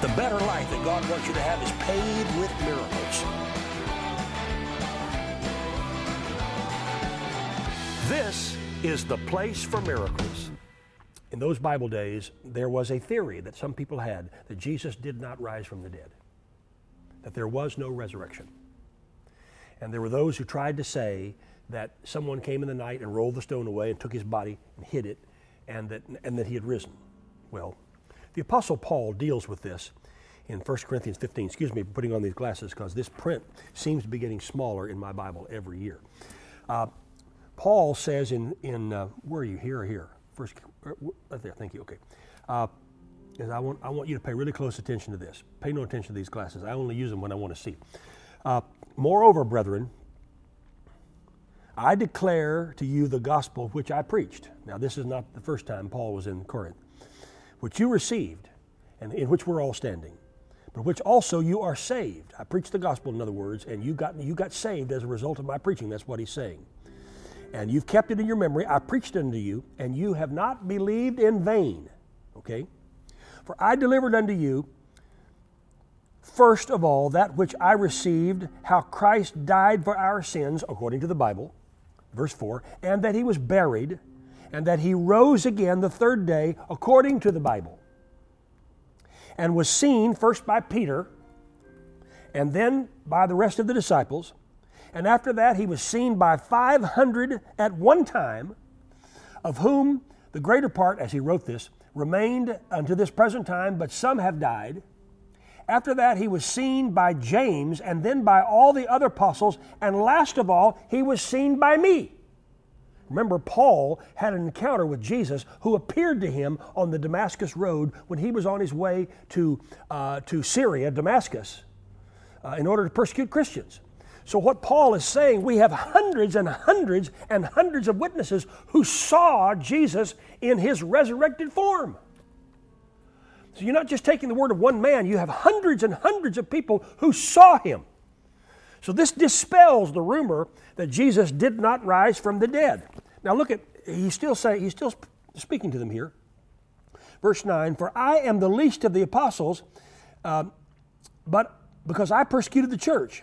The better life that God wants you to have is paved with miracles. This is the place for miracles. In those Bible days, there was a theory that some people had that Jesus did not rise from the dead, that there was no resurrection. And there were those who tried to say that someone came in the night and rolled the stone away and took his body and hid it, and that, and that he had risen. Well, the Apostle Paul deals with this in 1 Corinthians 15. Excuse me for putting on these glasses because this print seems to be getting smaller in my Bible every year. Uh, Paul says in, in uh, where are you, here or here? First, uh, right there, thank you, okay. Uh, I want, I want you to pay really close attention to this. Pay no attention to these glasses. I only use them when I want to see. Uh, moreover, brethren, I declare to you the gospel which I preached. Now, this is not the first time Paul was in Corinth, which you received, and in which we're all standing, but which also you are saved. I preached the gospel, in other words, and you got, you got saved as a result of my preaching. That's what he's saying and you've kept it in your memory. I preached unto you, and you have not believed in vain. Okay? For I delivered unto you, first of all, that which I received, how Christ died for our sins, according to the Bible, verse 4, and that he was buried, and that he rose again the third day, according to the Bible, and was seen first by Peter, and then by the rest of the disciples. And after that, he was seen by 500 at one time, of whom the greater part, as he wrote this, remained unto this present time, but some have died. After that, he was seen by James, and then by all the other apostles, and last of all, he was seen by me. Remember, Paul had an encounter with Jesus who appeared to him on the Damascus Road when he was on his way to, uh, to Syria, Damascus, uh, in order to persecute Christians. So, what Paul is saying, we have hundreds and hundreds and hundreds of witnesses who saw Jesus in his resurrected form. So, you're not just taking the word of one man, you have hundreds and hundreds of people who saw him. So, this dispels the rumor that Jesus did not rise from the dead. Now, look at, he's still saying, he's still speaking to them here. Verse 9 For I am the least of the apostles, uh, but because I persecuted the church.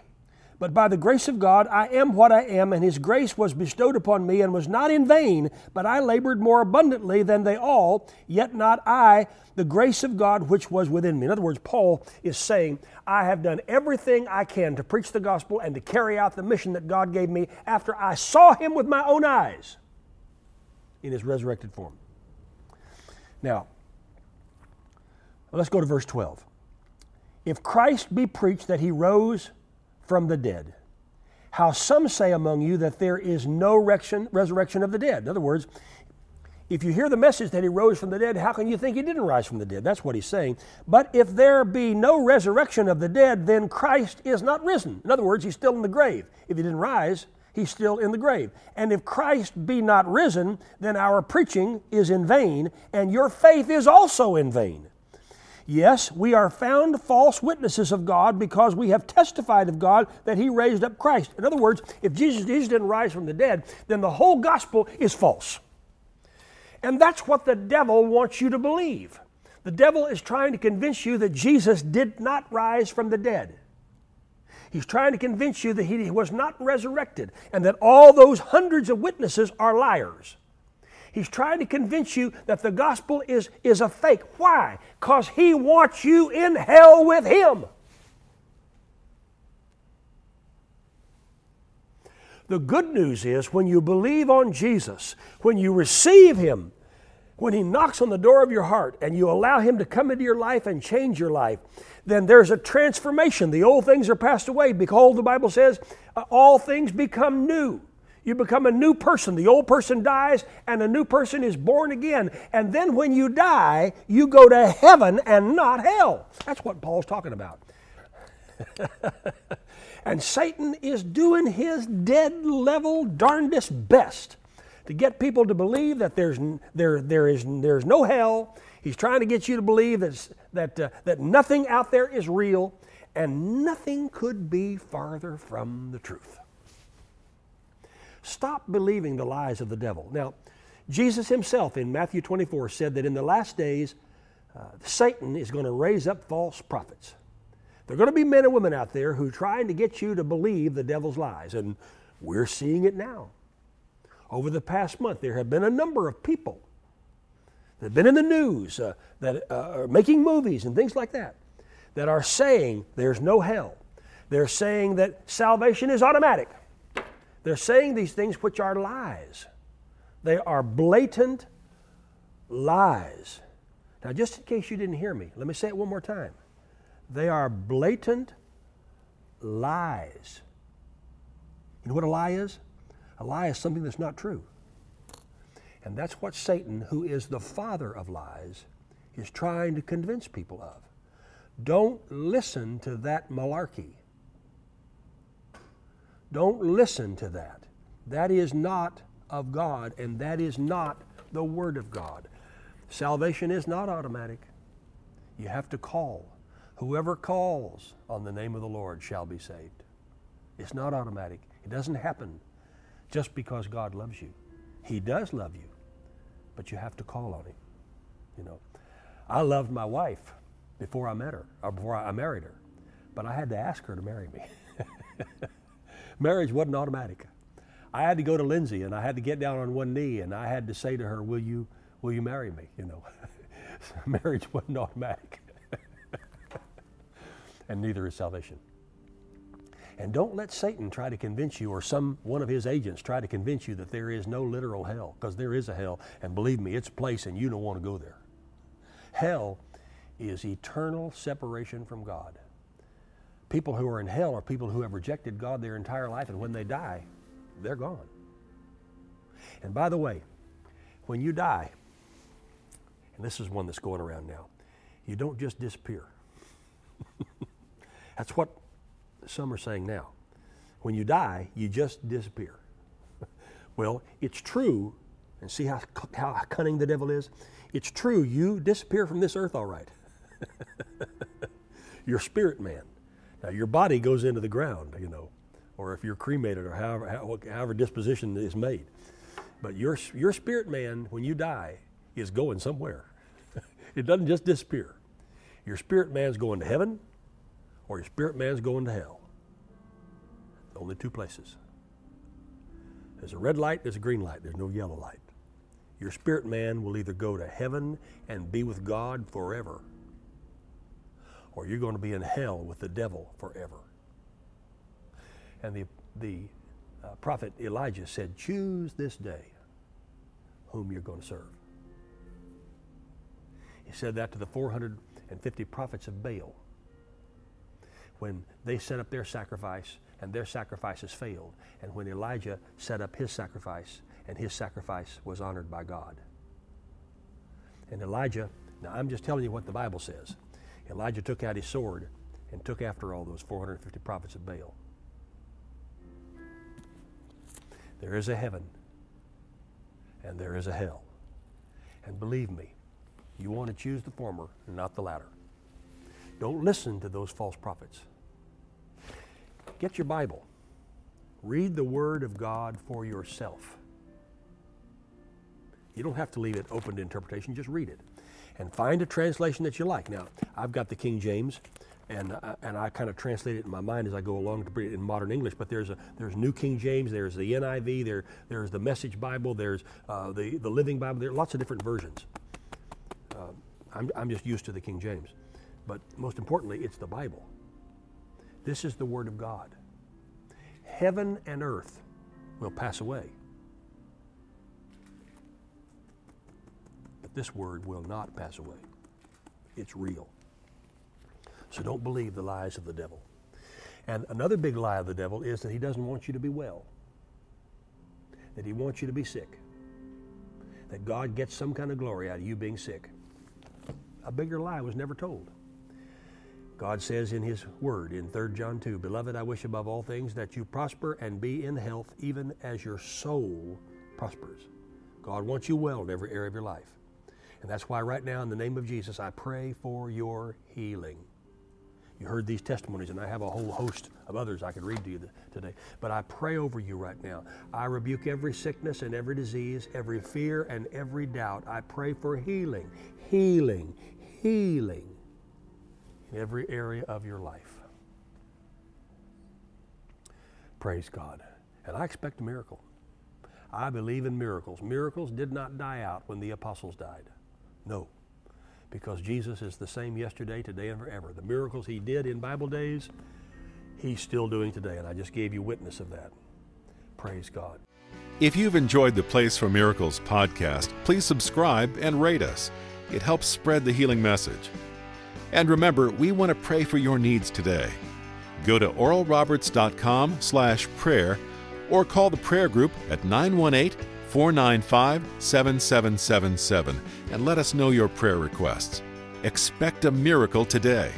But by the grace of God, I am what I am, and His grace was bestowed upon me, and was not in vain, but I labored more abundantly than they all, yet not I, the grace of God which was within me. In other words, Paul is saying, I have done everything I can to preach the gospel and to carry out the mission that God gave me after I saw Him with my own eyes in His resurrected form. Now, let's go to verse 12. If Christ be preached that He rose, from the dead. How some say among you that there is no resurrection of the dead. In other words, if you hear the message that he rose from the dead, how can you think he didn't rise from the dead? That's what he's saying. But if there be no resurrection of the dead, then Christ is not risen. In other words, he's still in the grave. If he didn't rise, he's still in the grave. And if Christ be not risen, then our preaching is in vain, and your faith is also in vain. Yes, we are found false witnesses of God because we have testified of God that He raised up Christ. In other words, if Jesus, Jesus didn't rise from the dead, then the whole gospel is false. And that's what the devil wants you to believe. The devil is trying to convince you that Jesus did not rise from the dead. He's trying to convince you that he was not resurrected and that all those hundreds of witnesses are liars. He's trying to convince you that the gospel is, is a fake. Why? Because he wants you in hell with him. The good news is when you believe on Jesus, when you receive him, when he knocks on the door of your heart and you allow him to come into your life and change your life, then there's a transformation. The old things are passed away. Behold, the Bible says, uh, all things become new. You become a new person. The old person dies and a new person is born again. And then when you die, you go to heaven and not hell. That's what Paul's talking about. and Satan is doing his dead level darndest best to get people to believe that there's, there, there is, there's no hell. He's trying to get you to believe that, that, uh, that nothing out there is real, and nothing could be farther from the truth. Stop believing the lies of the devil. Now, Jesus himself in Matthew 24 said that in the last days, uh, Satan is going to raise up false prophets. There are going to be men and women out there who are trying to get you to believe the devil's lies, and we're seeing it now. Over the past month, there have been a number of people that have been in the news, uh, that uh, are making movies and things like that, that are saying there's no hell. They're saying that salvation is automatic. They're saying these things which are lies. They are blatant lies. Now, just in case you didn't hear me, let me say it one more time. They are blatant lies. You know what a lie is? A lie is something that's not true. And that's what Satan, who is the father of lies, is trying to convince people of. Don't listen to that malarkey. Don't listen to that. That is not of God, and that is not the Word of God. Salvation is not automatic. You have to call. Whoever calls on the name of the Lord shall be saved. It's not automatic. It doesn't happen just because God loves you. He does love you, but you have to call on Him. You know, I loved my wife before I met her, or before I married her, but I had to ask her to marry me. Marriage wasn't automatic. I had to go to Lindsay and I had to get down on one knee and I had to say to her, "Will you, will you marry me?" You know, marriage wasn't automatic, and neither is salvation. And don't let Satan try to convince you, or some one of his agents try to convince you that there is no literal hell, because there is a hell, and believe me, it's a place, and you don't want to go there. Hell is eternal separation from God. People who are in hell are people who have rejected God their entire life, and when they die, they're gone. And by the way, when you die, and this is one that's going around now, you don't just disappear. that's what some are saying now. When you die, you just disappear. well, it's true, and see how, how cunning the devil is? It's true, you disappear from this earth all right. Your spirit man. Now, your body goes into the ground, you know, or if you're cremated or however, however disposition is made. But your, your spirit man, when you die, is going somewhere. it doesn't just disappear. Your spirit man's going to heaven or your spirit man's going to hell. Only two places. There's a red light, there's a green light, there's no yellow light. Your spirit man will either go to heaven and be with God forever, or you're going to be in hell with the devil forever. And the, the uh, prophet Elijah said, Choose this day whom you're going to serve. He said that to the 450 prophets of Baal when they set up their sacrifice and their sacrifices failed, and when Elijah set up his sacrifice and his sacrifice was honored by God. And Elijah, now I'm just telling you what the Bible says. Elijah took out his sword and took after all those 450 prophets of Baal. There is a heaven and there is a hell. And believe me, you want to choose the former and not the latter. Don't listen to those false prophets. Get your Bible. Read the Word of God for yourself. You don't have to leave it open to interpretation, just read it and find a translation that you like. Now, I've got the King James, and uh, and I kind of translate it in my mind as I go along to put it in modern English. But there's a there's New King James, there's the NIV, there there's the Message Bible, there's uh, the the Living Bible. There are lots of different versions. Uh, I'm I'm just used to the King James, but most importantly, it's the Bible. This is the Word of God. Heaven and earth will pass away, but this word will not pass away. It's real. So don't believe the lies of the devil. And another big lie of the devil is that he doesn't want you to be well, that he wants you to be sick, that God gets some kind of glory out of you being sick. A bigger lie was never told. God says in His Word in 3 John 2 Beloved, I wish above all things that you prosper and be in health, even as your soul prospers. God wants you well in every area of your life. And that's why, right now, in the name of Jesus, I pray for your healing. You heard these testimonies, and I have a whole host of others I could read to you today. But I pray over you right now. I rebuke every sickness and every disease, every fear and every doubt. I pray for healing, healing, healing in every area of your life. Praise God. And I expect a miracle. I believe in miracles. Miracles did not die out when the apostles died. No. Because Jesus is the same yesterday, today, and forever. The miracles he did in Bible days, he's still doing today. And I just gave you witness of that. Praise God. If you've enjoyed the Place for Miracles podcast, please subscribe and rate us. It helps spread the healing message. And remember, we want to pray for your needs today. Go to oralroberts.com slash prayer or call the prayer group at 918 495 7777 and let us know your prayer requests. Expect a miracle today.